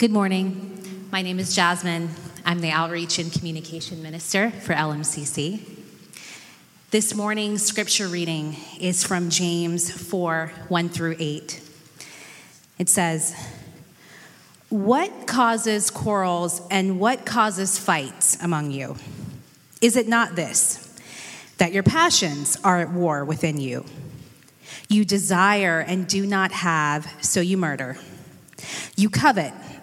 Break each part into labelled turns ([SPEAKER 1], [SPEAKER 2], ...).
[SPEAKER 1] Good morning. My name is Jasmine. I'm the Outreach and Communication Minister for LMCC. This morning's scripture reading is from James 4 1 through 8. It says, What causes quarrels and what causes fights among you? Is it not this, that your passions are at war within you? You desire and do not have, so you murder. You covet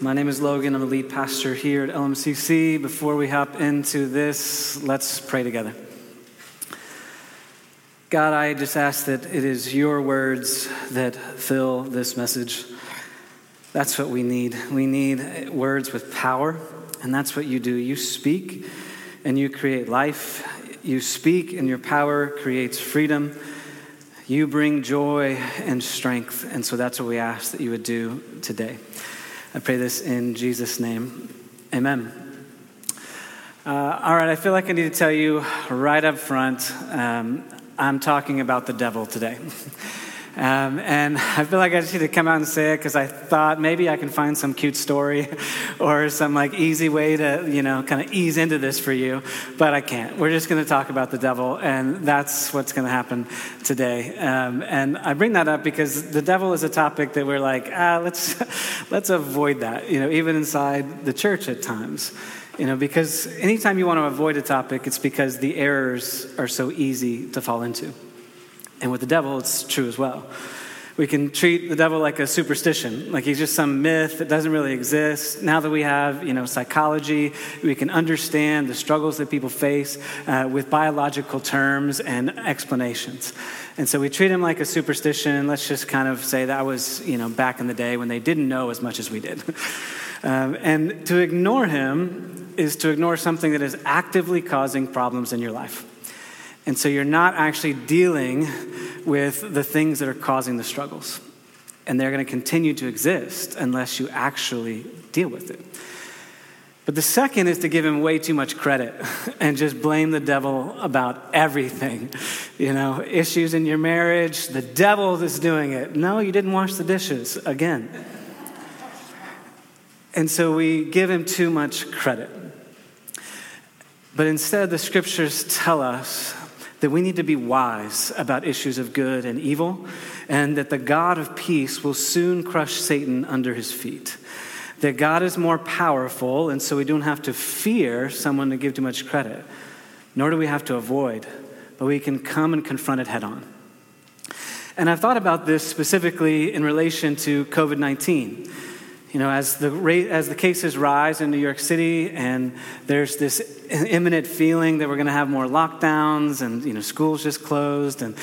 [SPEAKER 2] My name is Logan. I'm a lead pastor here at LMCC. Before we hop into this, let's pray together. God, I just ask that it is your words that fill this message. That's what we need. We need words with power, and that's what you do. You speak and you create life. You speak, and your power creates freedom. You bring joy and strength. And so that's what we ask that you would do today. I pray this in Jesus' name. Amen. Uh, all right, I feel like I need to tell you right up front um, I'm talking about the devil today. Um, and I feel like I just need to come out and say it because I thought maybe I can find some cute story or some like easy way to, you know, kind of ease into this for you, but I can't. We're just going to talk about the devil, and that's what's going to happen today. Um, and I bring that up because the devil is a topic that we're like, ah, let's let's avoid that, you know, even inside the church at times. You know, because anytime you want to avoid a topic, it's because the errors are so easy to fall into. And with the devil, it's true as well. We can treat the devil like a superstition, like he's just some myth that doesn't really exist. Now that we have, you know, psychology, we can understand the struggles that people face uh, with biological terms and explanations. And so we treat him like a superstition. Let's just kind of say that was, you know, back in the day when they didn't know as much as we did. um, and to ignore him is to ignore something that is actively causing problems in your life. And so you're not actually dealing with the things that are causing the struggles. And they're going to continue to exist unless you actually deal with it. But the second is to give him way too much credit and just blame the devil about everything. You know, issues in your marriage, the devil is doing it. No, you didn't wash the dishes again. And so we give him too much credit. But instead, the scriptures tell us that we need to be wise about issues of good and evil, and that the God of peace will soon crush Satan under his feet. That God is more powerful, and so we don't have to fear someone to give too much credit, nor do we have to avoid, but we can come and confront it head on. And I've thought about this specifically in relation to COVID 19. You know, as the, as the cases rise in New York City and there's this imminent feeling that we're going to have more lockdowns and, you know, schools just closed and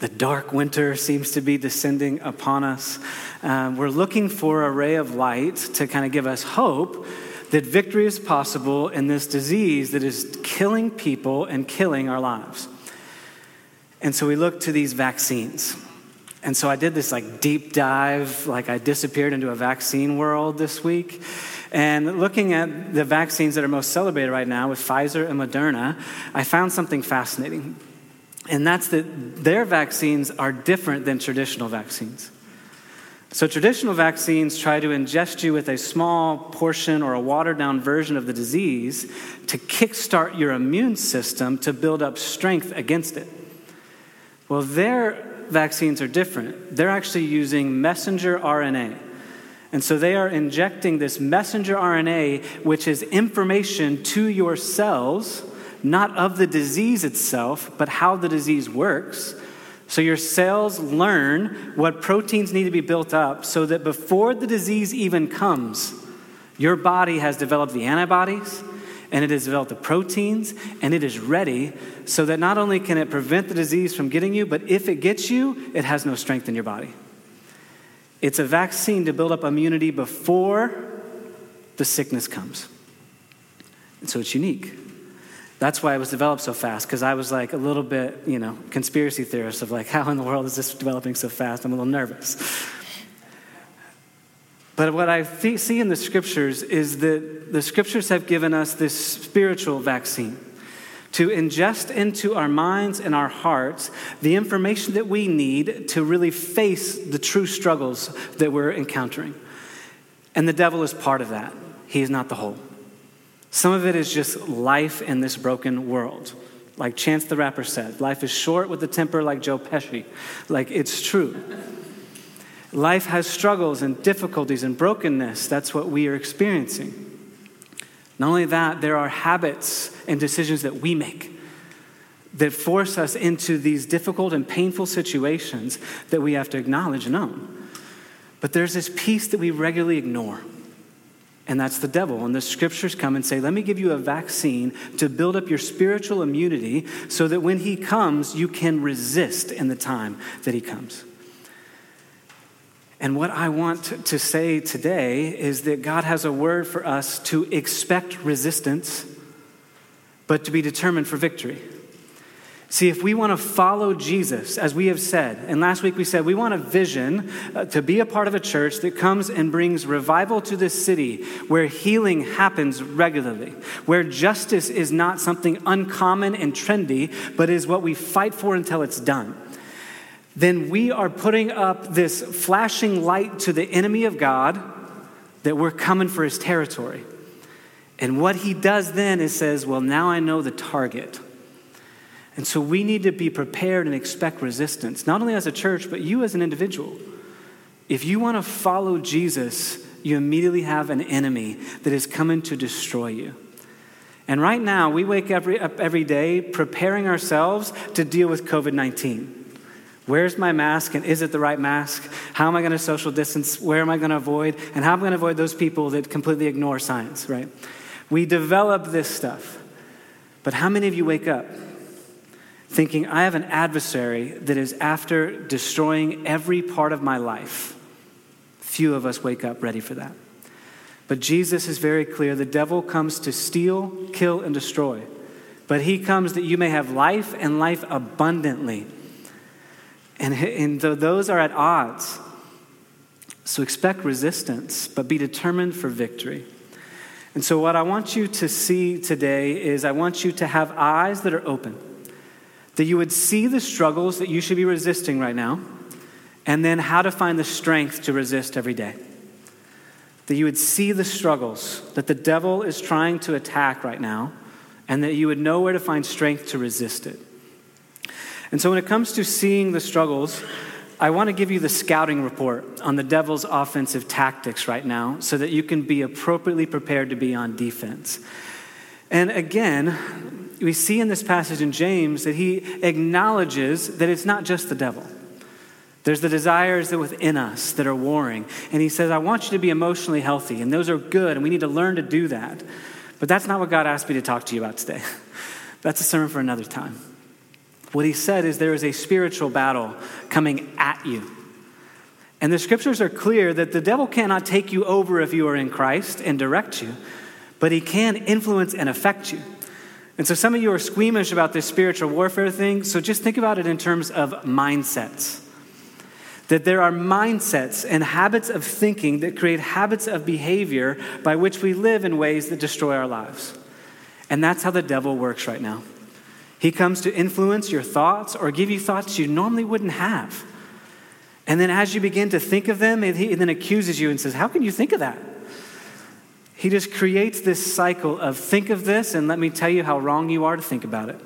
[SPEAKER 2] the dark winter seems to be descending upon us, um, we're looking for a ray of light to kind of give us hope that victory is possible in this disease that is killing people and killing our lives. And so we look to these vaccines. And so I did this like deep dive, like I disappeared into a vaccine world this week. And looking at the vaccines that are most celebrated right now with Pfizer and Moderna, I found something fascinating. And that's that their vaccines are different than traditional vaccines. So, traditional vaccines try to ingest you with a small portion or a watered down version of the disease to kickstart your immune system to build up strength against it. Well, their vaccines are different. They're actually using messenger RNA. And so they are injecting this messenger RNA, which is information to your cells not of the disease itself, but how the disease works. So your cells learn what proteins need to be built up so that before the disease even comes, your body has developed the antibodies and it has developed the proteins and it is ready so that not only can it prevent the disease from getting you, but if it gets you, it has no strength in your body. It's a vaccine to build up immunity before the sickness comes. And so it's unique. That's why it was developed so fast, because I was like a little bit, you know, conspiracy theorist of like, how in the world is this developing so fast? I'm a little nervous. But what I see in the scriptures is that the scriptures have given us this spiritual vaccine to ingest into our minds and our hearts the information that we need to really face the true struggles that we're encountering. And the devil is part of that, he is not the whole. Some of it is just life in this broken world. Like Chance the Rapper said, life is short with a temper like Joe Pesci. Like it's true. Life has struggles and difficulties and brokenness. That's what we are experiencing. Not only that, there are habits and decisions that we make that force us into these difficult and painful situations that we have to acknowledge and own. But there's this piece that we regularly ignore. And that's the devil. And the scriptures come and say, Let me give you a vaccine to build up your spiritual immunity so that when he comes, you can resist in the time that he comes. And what I want to say today is that God has a word for us to expect resistance, but to be determined for victory. See, if we want to follow Jesus, as we have said, and last week we said we want a vision uh, to be a part of a church that comes and brings revival to this city where healing happens regularly, where justice is not something uncommon and trendy, but is what we fight for until it's done then we are putting up this flashing light to the enemy of God that we're coming for his territory. And what he does then is says, Well, now I know the target. And so we need to be prepared and expect resistance, not only as a church, but you as an individual. If you want to follow Jesus, you immediately have an enemy that is coming to destroy you. And right now, we wake every, up every day preparing ourselves to deal with COVID 19. Where's my mask and is it the right mask? How am I going to social distance? Where am I going to avoid? And how am I going to avoid those people that completely ignore science, right? We develop this stuff. But how many of you wake up thinking, I have an adversary that is after destroying every part of my life? Few of us wake up ready for that. But Jesus is very clear the devil comes to steal, kill, and destroy. But he comes that you may have life and life abundantly. And, and those are at odds. So expect resistance, but be determined for victory. And so, what I want you to see today is I want you to have eyes that are open, that you would see the struggles that you should be resisting right now, and then how to find the strength to resist every day. That you would see the struggles that the devil is trying to attack right now, and that you would know where to find strength to resist it. And so, when it comes to seeing the struggles, I want to give you the scouting report on the devil's offensive tactics right now so that you can be appropriately prepared to be on defense. And again, we see in this passage in James that he acknowledges that it's not just the devil. There's the desires that within us that are warring. And he says, I want you to be emotionally healthy, and those are good, and we need to learn to do that. But that's not what God asked me to talk to you about today. That's a sermon for another time. What he said is there is a spiritual battle coming at you. And the scriptures are clear that the devil cannot take you over if you are in Christ and direct you, but he can influence and affect you. And so some of you are squeamish about this spiritual warfare thing, so just think about it in terms of mindsets. That there are mindsets and habits of thinking that create habits of behavior by which we live in ways that destroy our lives. And that's how the devil works right now. He comes to influence your thoughts or give you thoughts you normally wouldn't have. And then as you begin to think of them, he then accuses you and says, How can you think of that? He just creates this cycle of think of this and let me tell you how wrong you are to think about it.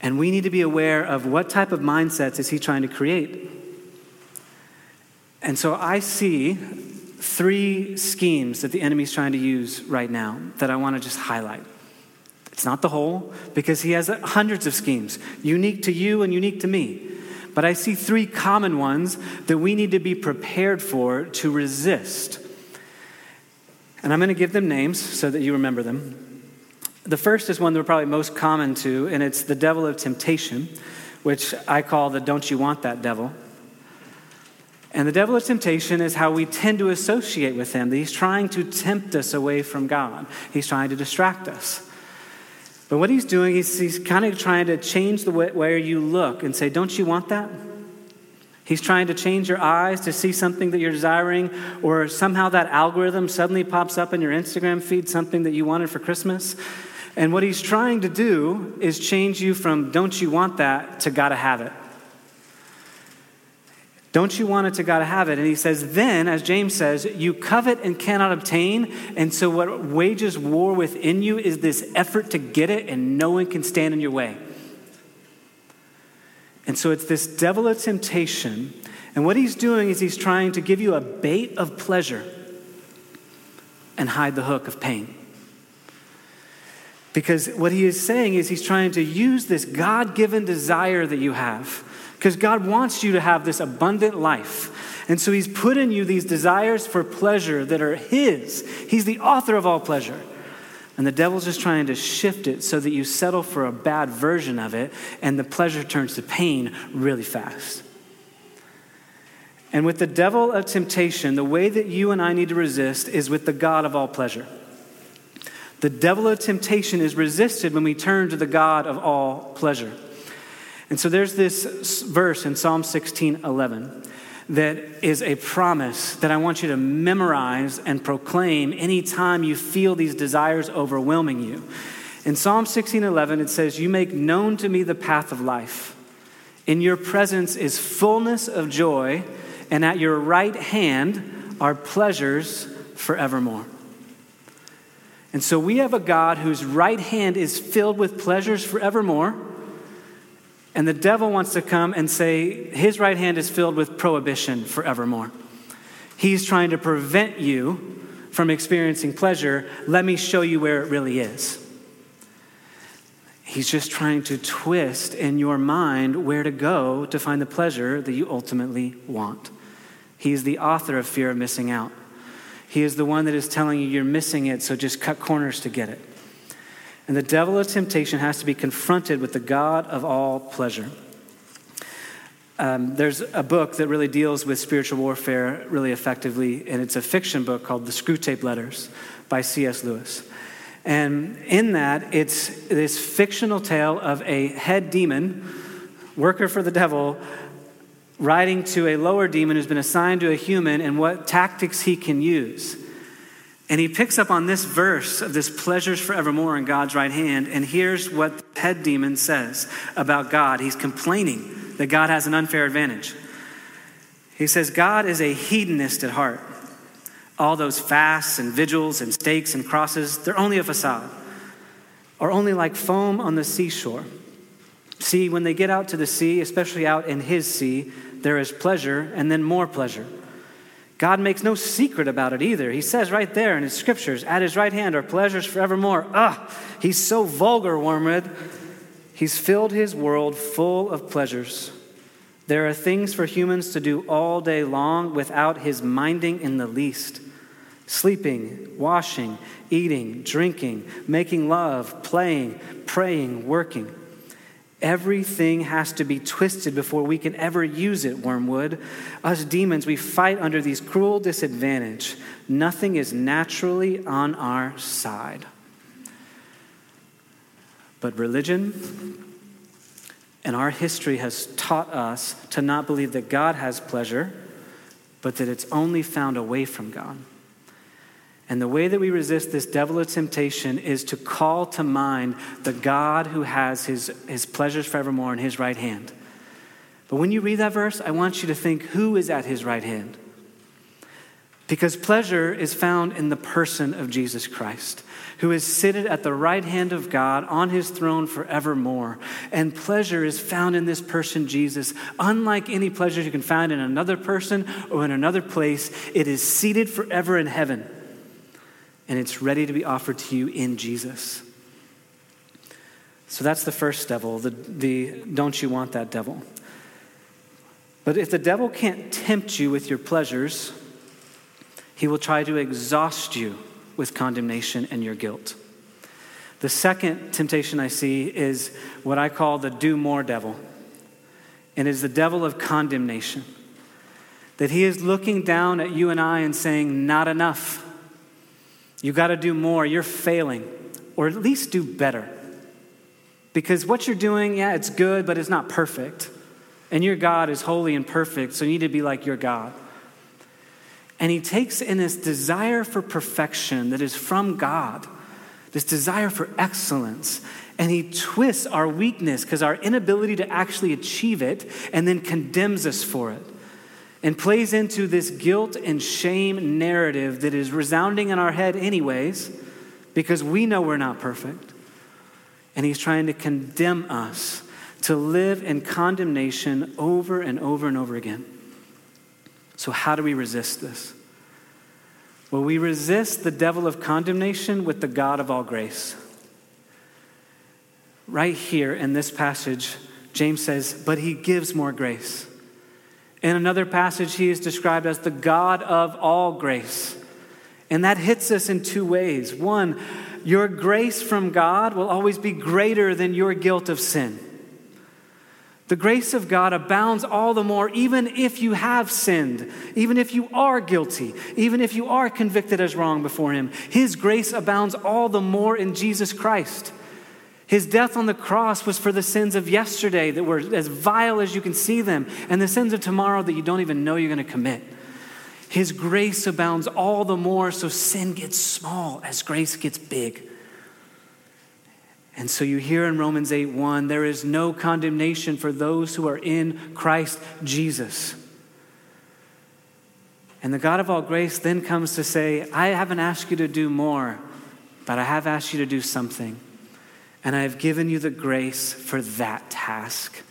[SPEAKER 2] And we need to be aware of what type of mindsets is he trying to create. And so I see three schemes that the enemy's trying to use right now that I want to just highlight. It's not the whole, because he has hundreds of schemes, unique to you and unique to me. But I see three common ones that we need to be prepared for to resist. And I'm going to give them names so that you remember them. The first is one that we're probably most common to, and it's the devil of temptation, which I call the don't you want that devil. And the devil of temptation is how we tend to associate with him. that He's trying to tempt us away from God, he's trying to distract us. But what he's doing is he's kind of trying to change the way where you look and say, Don't you want that? He's trying to change your eyes to see something that you're desiring, or somehow that algorithm suddenly pops up in your Instagram feed, something that you wanted for Christmas. And what he's trying to do is change you from don't you want that to gotta have it. Don't you want it to God to have it? And he says, then, as James says, you covet and cannot obtain. And so what wages war within you is this effort to get it, and no one can stand in your way. And so it's this devil of temptation. And what he's doing is he's trying to give you a bait of pleasure and hide the hook of pain. Because what he is saying is he's trying to use this God given desire that you have because God wants you to have this abundant life. And so He's put in you these desires for pleasure that are His. He's the author of all pleasure. And the devil's just trying to shift it so that you settle for a bad version of it, and the pleasure turns to pain really fast. And with the devil of temptation, the way that you and I need to resist is with the God of all pleasure. The devil of temptation is resisted when we turn to the God of all pleasure. And so there's this verse in Psalm 16 11 that is a promise that I want you to memorize and proclaim anytime you feel these desires overwhelming you. In Psalm 16 11, it says, You make known to me the path of life. In your presence is fullness of joy, and at your right hand are pleasures forevermore. And so we have a God whose right hand is filled with pleasures forevermore. And the devil wants to come and say his right hand is filled with prohibition forevermore. He's trying to prevent you from experiencing pleasure. Let me show you where it really is. He's just trying to twist in your mind where to go to find the pleasure that you ultimately want. He's the author of fear of missing out. He is the one that is telling you you're missing it, so just cut corners to get it. And the devil of temptation has to be confronted with the God of all pleasure. Um, there's a book that really deals with spiritual warfare really effectively, and it's a fiction book called The Screwtape Letters by C.S. Lewis. And in that, it's this fictional tale of a head demon, worker for the devil, writing to a lower demon who's been assigned to a human and what tactics he can use. And he picks up on this verse of this pleasures forevermore in God's right hand. And here's what the head demon says about God. He's complaining that God has an unfair advantage. He says, God is a hedonist at heart. All those fasts and vigils and stakes and crosses, they're only a facade, or only like foam on the seashore. See, when they get out to the sea, especially out in his sea, there is pleasure and then more pleasure. God makes no secret about it either. He says right there in his scriptures, at his right hand are pleasures forevermore. Ah, he's so vulgar, Wormwood. He's filled his world full of pleasures. There are things for humans to do all day long without his minding in the least sleeping, washing, eating, drinking, making love, playing, praying, working. Everything has to be twisted before we can ever use it, wormwood. Us demons, we fight under these cruel disadvantage. Nothing is naturally on our side. But religion and our history has taught us to not believe that God has pleasure, but that it's only found away from God. And the way that we resist this devil of temptation is to call to mind the God who has his, his pleasures forevermore in his right hand. But when you read that verse, I want you to think who is at his right hand? Because pleasure is found in the person of Jesus Christ, who is seated at the right hand of God on his throne forevermore. And pleasure is found in this person, Jesus. Unlike any pleasure you can find in another person or in another place, it is seated forever in heaven and it's ready to be offered to you in Jesus. So that's the first devil, the, the don't you want that devil. But if the devil can't tempt you with your pleasures, he will try to exhaust you with condemnation and your guilt. The second temptation I see is what I call the do more devil, and is the devil of condemnation. That he is looking down at you and I and saying, Not enough. You got to do more. You're failing, or at least do better. Because what you're doing, yeah, it's good, but it's not perfect. And your God is holy and perfect, so you need to be like your God. And he takes in this desire for perfection that is from God, this desire for excellence, and he twists our weakness because our inability to actually achieve it and then condemns us for it and plays into this guilt and shame narrative that is resounding in our head, anyways, because we know we're not perfect. And he's trying to condemn us to live in condemnation over and over and over again. So, how do we resist this? Well, we resist the devil of condemnation with the God of all grace. Right here in this passage, James says, But he gives more grace. In another passage, he is described as the God of all grace. And that hits us in two ways. One, your grace from God will always be greater than your guilt of sin. The grace of God abounds all the more, even if you have sinned, even if you are guilty, even if you are convicted as wrong before Him. His grace abounds all the more in Jesus Christ. His death on the cross was for the sins of yesterday that were as vile as you can see them, and the sins of tomorrow that you don't even know you're going to commit. His grace abounds all the more, so sin gets small as grace gets big. And so you hear in Romans 8 1, there is no condemnation for those who are in Christ Jesus. And the God of all grace then comes to say, I haven't asked you to do more, but I have asked you to do something. And I have given you the grace for that task.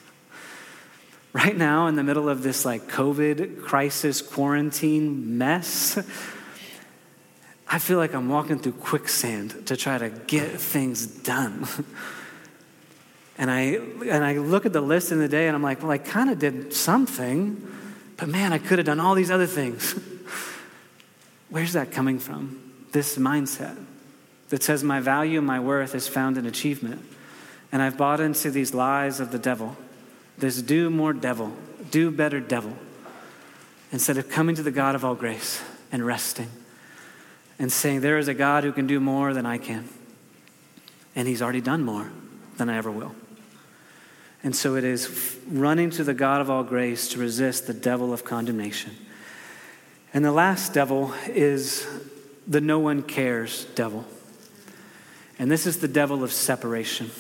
[SPEAKER 2] Right now, in the middle of this like COVID crisis quarantine mess, I feel like I'm walking through quicksand to try to get things done. and I and I look at the list in the day and I'm like, well, I kind of did something, but man, I could have done all these other things. Where's that coming from? This mindset that says my value my worth is found in achievement. And I've bought into these lies of the devil. This do more devil, do better devil, instead of coming to the God of all grace and resting and saying, There is a God who can do more than I can. And He's already done more than I ever will. And so it is running to the God of all grace to resist the devil of condemnation. And the last devil is the no one cares devil. And this is the devil of separation.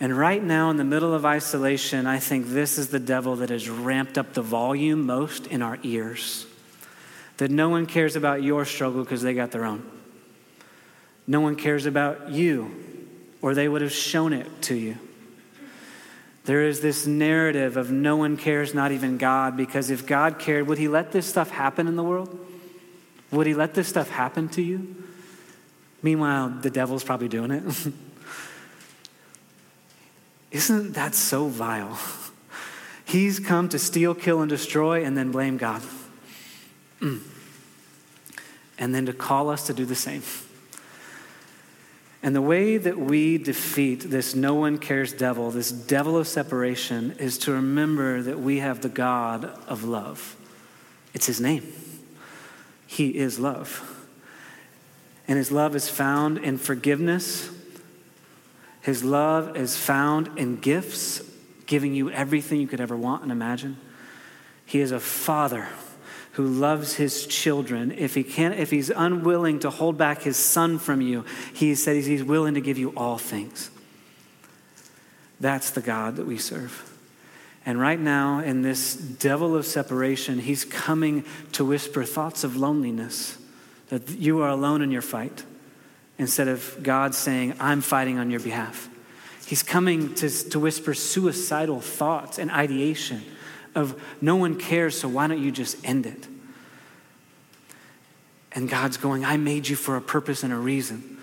[SPEAKER 2] And right now, in the middle of isolation, I think this is the devil that has ramped up the volume most in our ears that no one cares about your struggle because they got their own. No one cares about you, or they would have shown it to you. There is this narrative of no one cares, not even God, because if God cared, would He let this stuff happen in the world? Would He let this stuff happen to you? Meanwhile, the devil's probably doing it. Isn't that so vile? He's come to steal, kill, and destroy, and then blame God. Mm. And then to call us to do the same. And the way that we defeat this no one cares devil, this devil of separation, is to remember that we have the God of love. It's his name. He is love. And his love is found in forgiveness. His love is found in gifts, giving you everything you could ever want and imagine. He is a father who loves his children, if he can't, if he's unwilling to hold back his son from you, he says he's willing to give you all things. That's the God that we serve. And right now, in this devil of separation, he's coming to whisper thoughts of loneliness, that you are alone in your fight, instead of God saying, I'm fighting on your behalf. He's coming to, to whisper suicidal thoughts and ideation of no one cares, so why don't you just end it? And God's going, I made you for a purpose and a reason.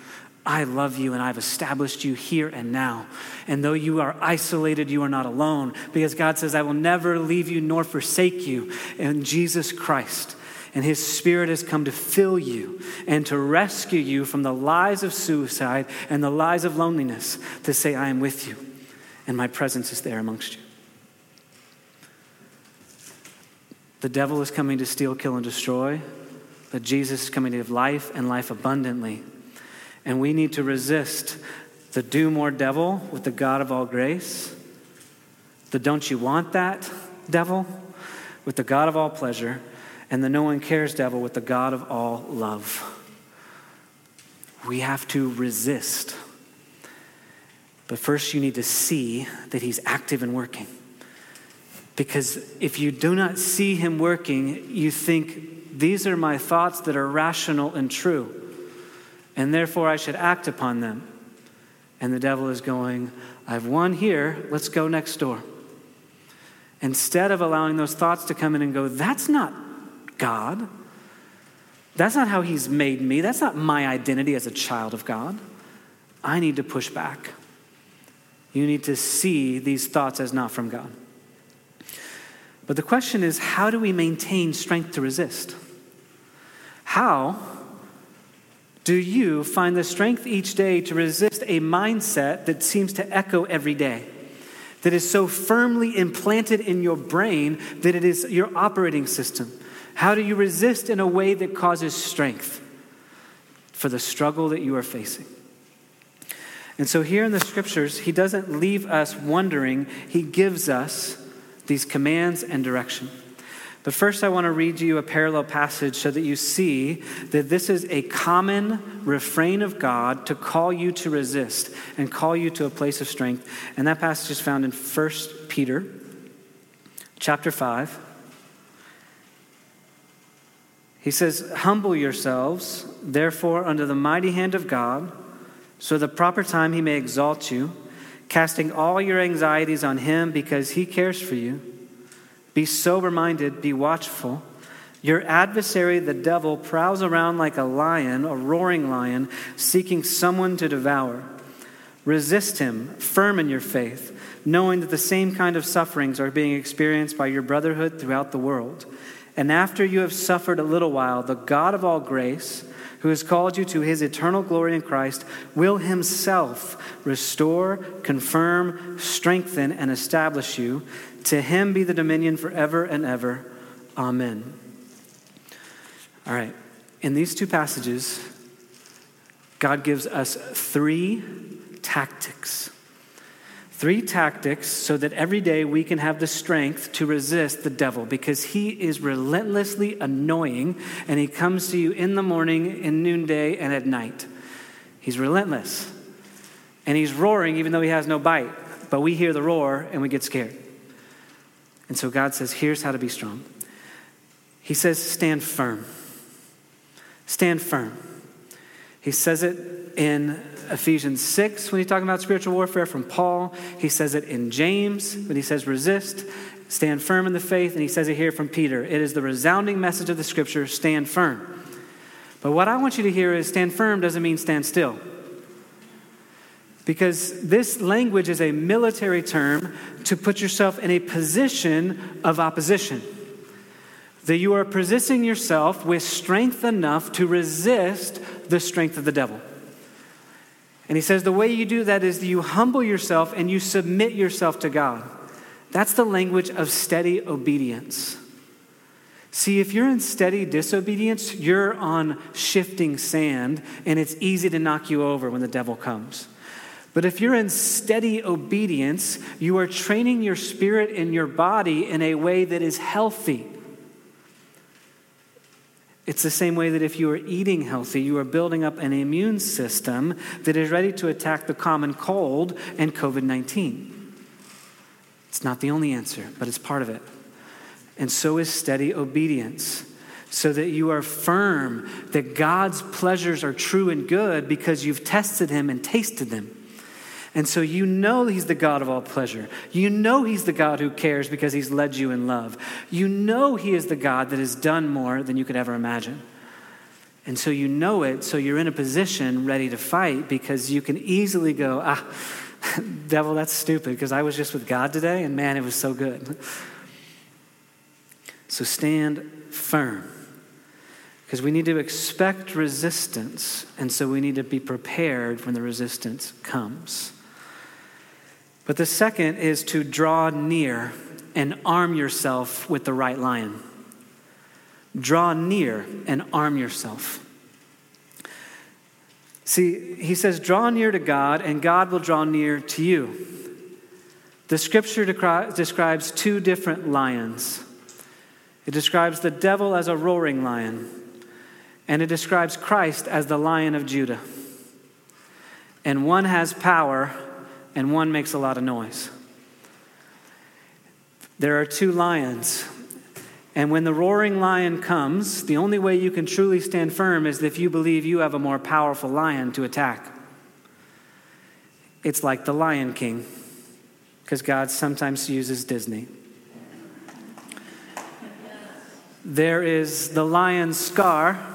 [SPEAKER 2] I love you and I've established you here and now. And though you are isolated, you are not alone because God says, I will never leave you nor forsake you in Jesus Christ. And his spirit has come to fill you and to rescue you from the lies of suicide and the lies of loneliness to say, I am with you and my presence is there amongst you. The devil is coming to steal, kill, and destroy, but Jesus is coming to give life and life abundantly. And we need to resist the do more devil with the God of all grace, the don't you want that devil with the God of all pleasure, and the no one cares devil with the God of all love. We have to resist. But first, you need to see that he's active and working. Because if you do not see him working, you think, these are my thoughts that are rational and true and therefore I should act upon them. And the devil is going, I've won here, let's go next door. Instead of allowing those thoughts to come in and go, that's not God. That's not how he's made me. That's not my identity as a child of God. I need to push back. You need to see these thoughts as not from God. But the question is how do we maintain strength to resist? How do you find the strength each day to resist a mindset that seems to echo every day? That is so firmly implanted in your brain that it is your operating system? How do you resist in a way that causes strength for the struggle that you are facing? And so, here in the scriptures, he doesn't leave us wondering, he gives us these commands and direction. But first, I want to read you a parallel passage so that you see that this is a common refrain of God to call you to resist and call you to a place of strength. And that passage is found in 1 Peter chapter 5. He says, Humble yourselves, therefore, under the mighty hand of God, so the proper time he may exalt you, casting all your anxieties on him because he cares for you. Be sober minded, be watchful. Your adversary, the devil, prowls around like a lion, a roaring lion, seeking someone to devour. Resist him, firm in your faith, knowing that the same kind of sufferings are being experienced by your brotherhood throughout the world. And after you have suffered a little while, the God of all grace, who has called you to his eternal glory in Christ, will himself restore, confirm, strengthen, and establish you. To him be the dominion forever and ever. Amen. All right. In these two passages, God gives us three tactics. Three tactics so that every day we can have the strength to resist the devil because he is relentlessly annoying and he comes to you in the morning, in noonday, and at night. He's relentless. And he's roaring even though he has no bite. But we hear the roar and we get scared. And so God says, here's how to be strong. He says, stand firm. Stand firm. He says it in Ephesians 6 when he's talking about spiritual warfare from Paul. He says it in James when he says resist, stand firm in the faith. And he says it here from Peter. It is the resounding message of the scripture stand firm. But what I want you to hear is stand firm doesn't mean stand still. Because this language is a military term to put yourself in a position of opposition. That you are positioning yourself with strength enough to resist the strength of the devil. And he says the way you do that is you humble yourself and you submit yourself to God. That's the language of steady obedience. See, if you're in steady disobedience, you're on shifting sand and it's easy to knock you over when the devil comes. But if you're in steady obedience, you are training your spirit and your body in a way that is healthy. It's the same way that if you are eating healthy, you are building up an immune system that is ready to attack the common cold and COVID 19. It's not the only answer, but it's part of it. And so is steady obedience so that you are firm that God's pleasures are true and good because you've tested Him and tasted them. And so you know He's the God of all pleasure. You know He's the God who cares because He's led you in love. You know He is the God that has done more than you could ever imagine. And so you know it, so you're in a position ready to fight because you can easily go, ah, devil, that's stupid because I was just with God today and man, it was so good. So stand firm because we need to expect resistance, and so we need to be prepared when the resistance comes. But the second is to draw near and arm yourself with the right lion. Draw near and arm yourself. See, he says, draw near to God, and God will draw near to you. The scripture describes two different lions. It describes the devil as a roaring lion, and it describes Christ as the lion of Judah. And one has power, and one makes a lot of noise. There are two lions. And when the roaring lion comes, the only way you can truly stand firm is if you believe you have a more powerful lion to attack. It's like the Lion King, because God sometimes uses Disney. There is the lion Scar,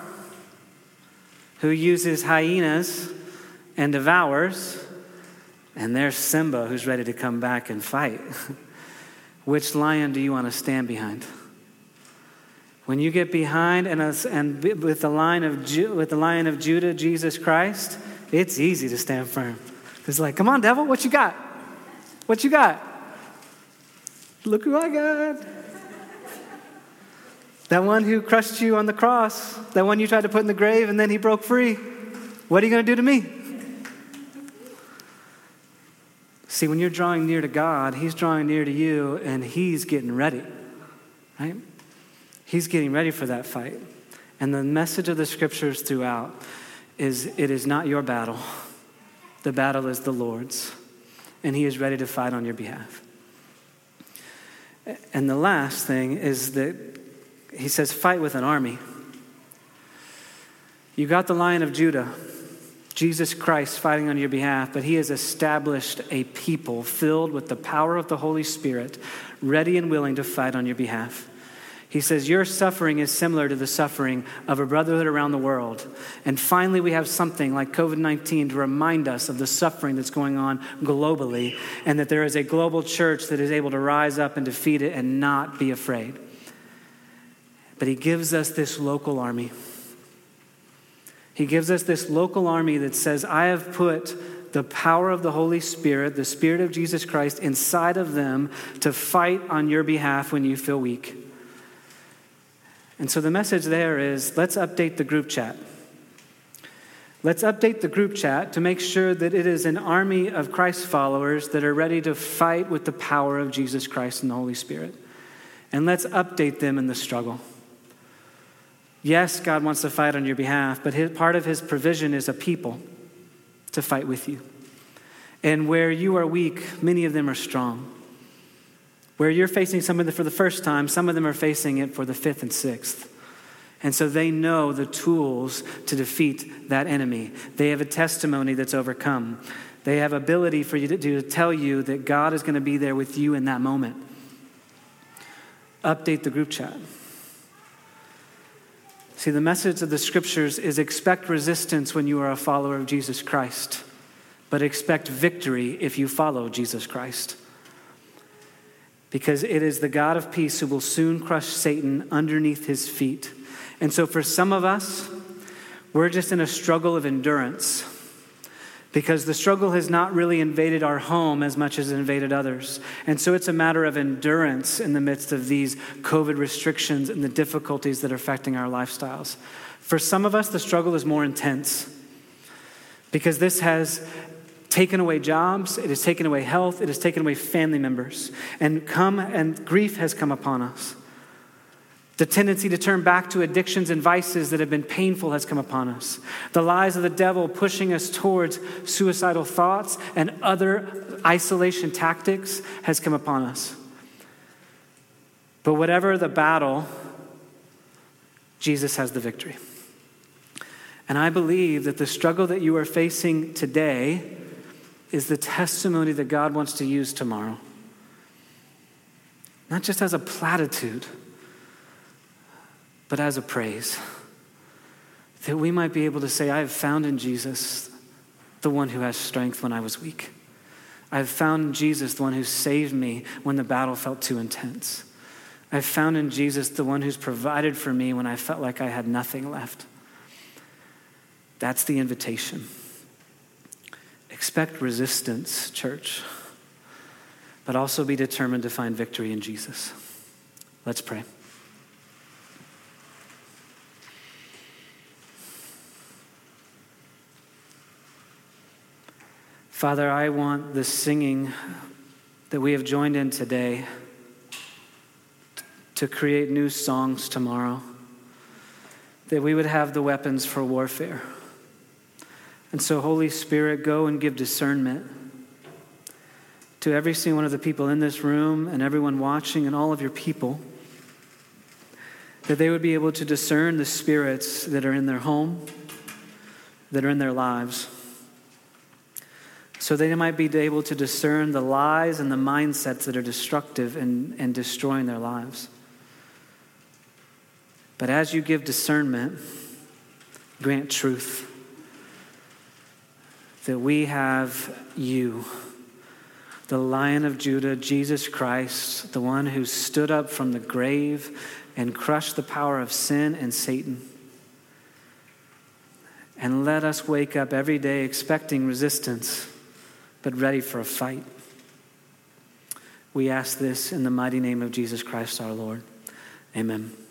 [SPEAKER 2] who uses hyenas and devours. And there's Simba, who's ready to come back and fight. Which lion do you want to stand behind? When you get behind and, and with, the line of Ju, with the lion of Judah, Jesus Christ, it's easy to stand firm. It's like, come on, devil, what you got? What you got? Look who I got. That one who crushed you on the cross, that one you tried to put in the grave and then he broke free. What are you going to do to me? See, when you're drawing near to God, He's drawing near to you and He's getting ready, right? He's getting ready for that fight. And the message of the scriptures throughout is it is not your battle, the battle is the Lord's, and He is ready to fight on your behalf. And the last thing is that He says, fight with an army. You got the lion of Judah Jesus Christ fighting on your behalf, but he has established a people filled with the power of the Holy Spirit, ready and willing to fight on your behalf. He says, Your suffering is similar to the suffering of a brotherhood around the world. And finally, we have something like COVID 19 to remind us of the suffering that's going on globally, and that there is a global church that is able to rise up and defeat it and not be afraid. But he gives us this local army. He gives us this local army that says, I have put the power of the Holy Spirit, the Spirit of Jesus Christ, inside of them to fight on your behalf when you feel weak. And so the message there is let's update the group chat. Let's update the group chat to make sure that it is an army of Christ followers that are ready to fight with the power of Jesus Christ and the Holy Spirit. And let's update them in the struggle. Yes, God wants to fight on your behalf, but his, part of his provision is a people to fight with you. And where you are weak, many of them are strong. Where you're facing something for the first time, some of them are facing it for the fifth and sixth. And so they know the tools to defeat that enemy. They have a testimony that's overcome. They have ability for you to, to tell you that God is going to be there with you in that moment. Update the group chat. See, the message of the scriptures is expect resistance when you are a follower of Jesus Christ, but expect victory if you follow Jesus Christ. Because it is the God of peace who will soon crush Satan underneath his feet. And so, for some of us, we're just in a struggle of endurance because the struggle has not really invaded our home as much as it invaded others. And so it's a matter of endurance in the midst of these COVID restrictions and the difficulties that are affecting our lifestyles. For some of us, the struggle is more intense because this has taken away jobs, it has taken away health, it has taken away family members, and come and grief has come upon us. The tendency to turn back to addictions and vices that have been painful has come upon us. The lies of the devil pushing us towards suicidal thoughts and other isolation tactics has come upon us. But whatever the battle, Jesus has the victory. And I believe that the struggle that you are facing today is the testimony that God wants to use tomorrow. Not just as a platitude but as a praise. that we might be able to say, I have found in Jesus the one who has strength when I was weak. I have found in Jesus the one who saved me when the battle felt too intense. I've found in Jesus the one who's provided for me when I felt like I had nothing left. That's the invitation. Expect resistance, church, but also be determined to find victory in Jesus. Let's pray. Father, I want the singing that we have joined in today to create new songs tomorrow, that we would have the weapons for warfare. And so, Holy Spirit, go and give discernment to every single one of the people in this room and everyone watching and all of your people, that they would be able to discern the spirits that are in their home, that are in their lives so they might be able to discern the lies and the mindsets that are destructive and, and destroying their lives. But as you give discernment, grant truth that we have you, the Lion of Judah, Jesus Christ, the one who stood up from the grave and crushed the power of sin and Satan. And let us wake up every day expecting resistance but ready for a fight. We ask this in the mighty name of Jesus Christ our Lord. Amen.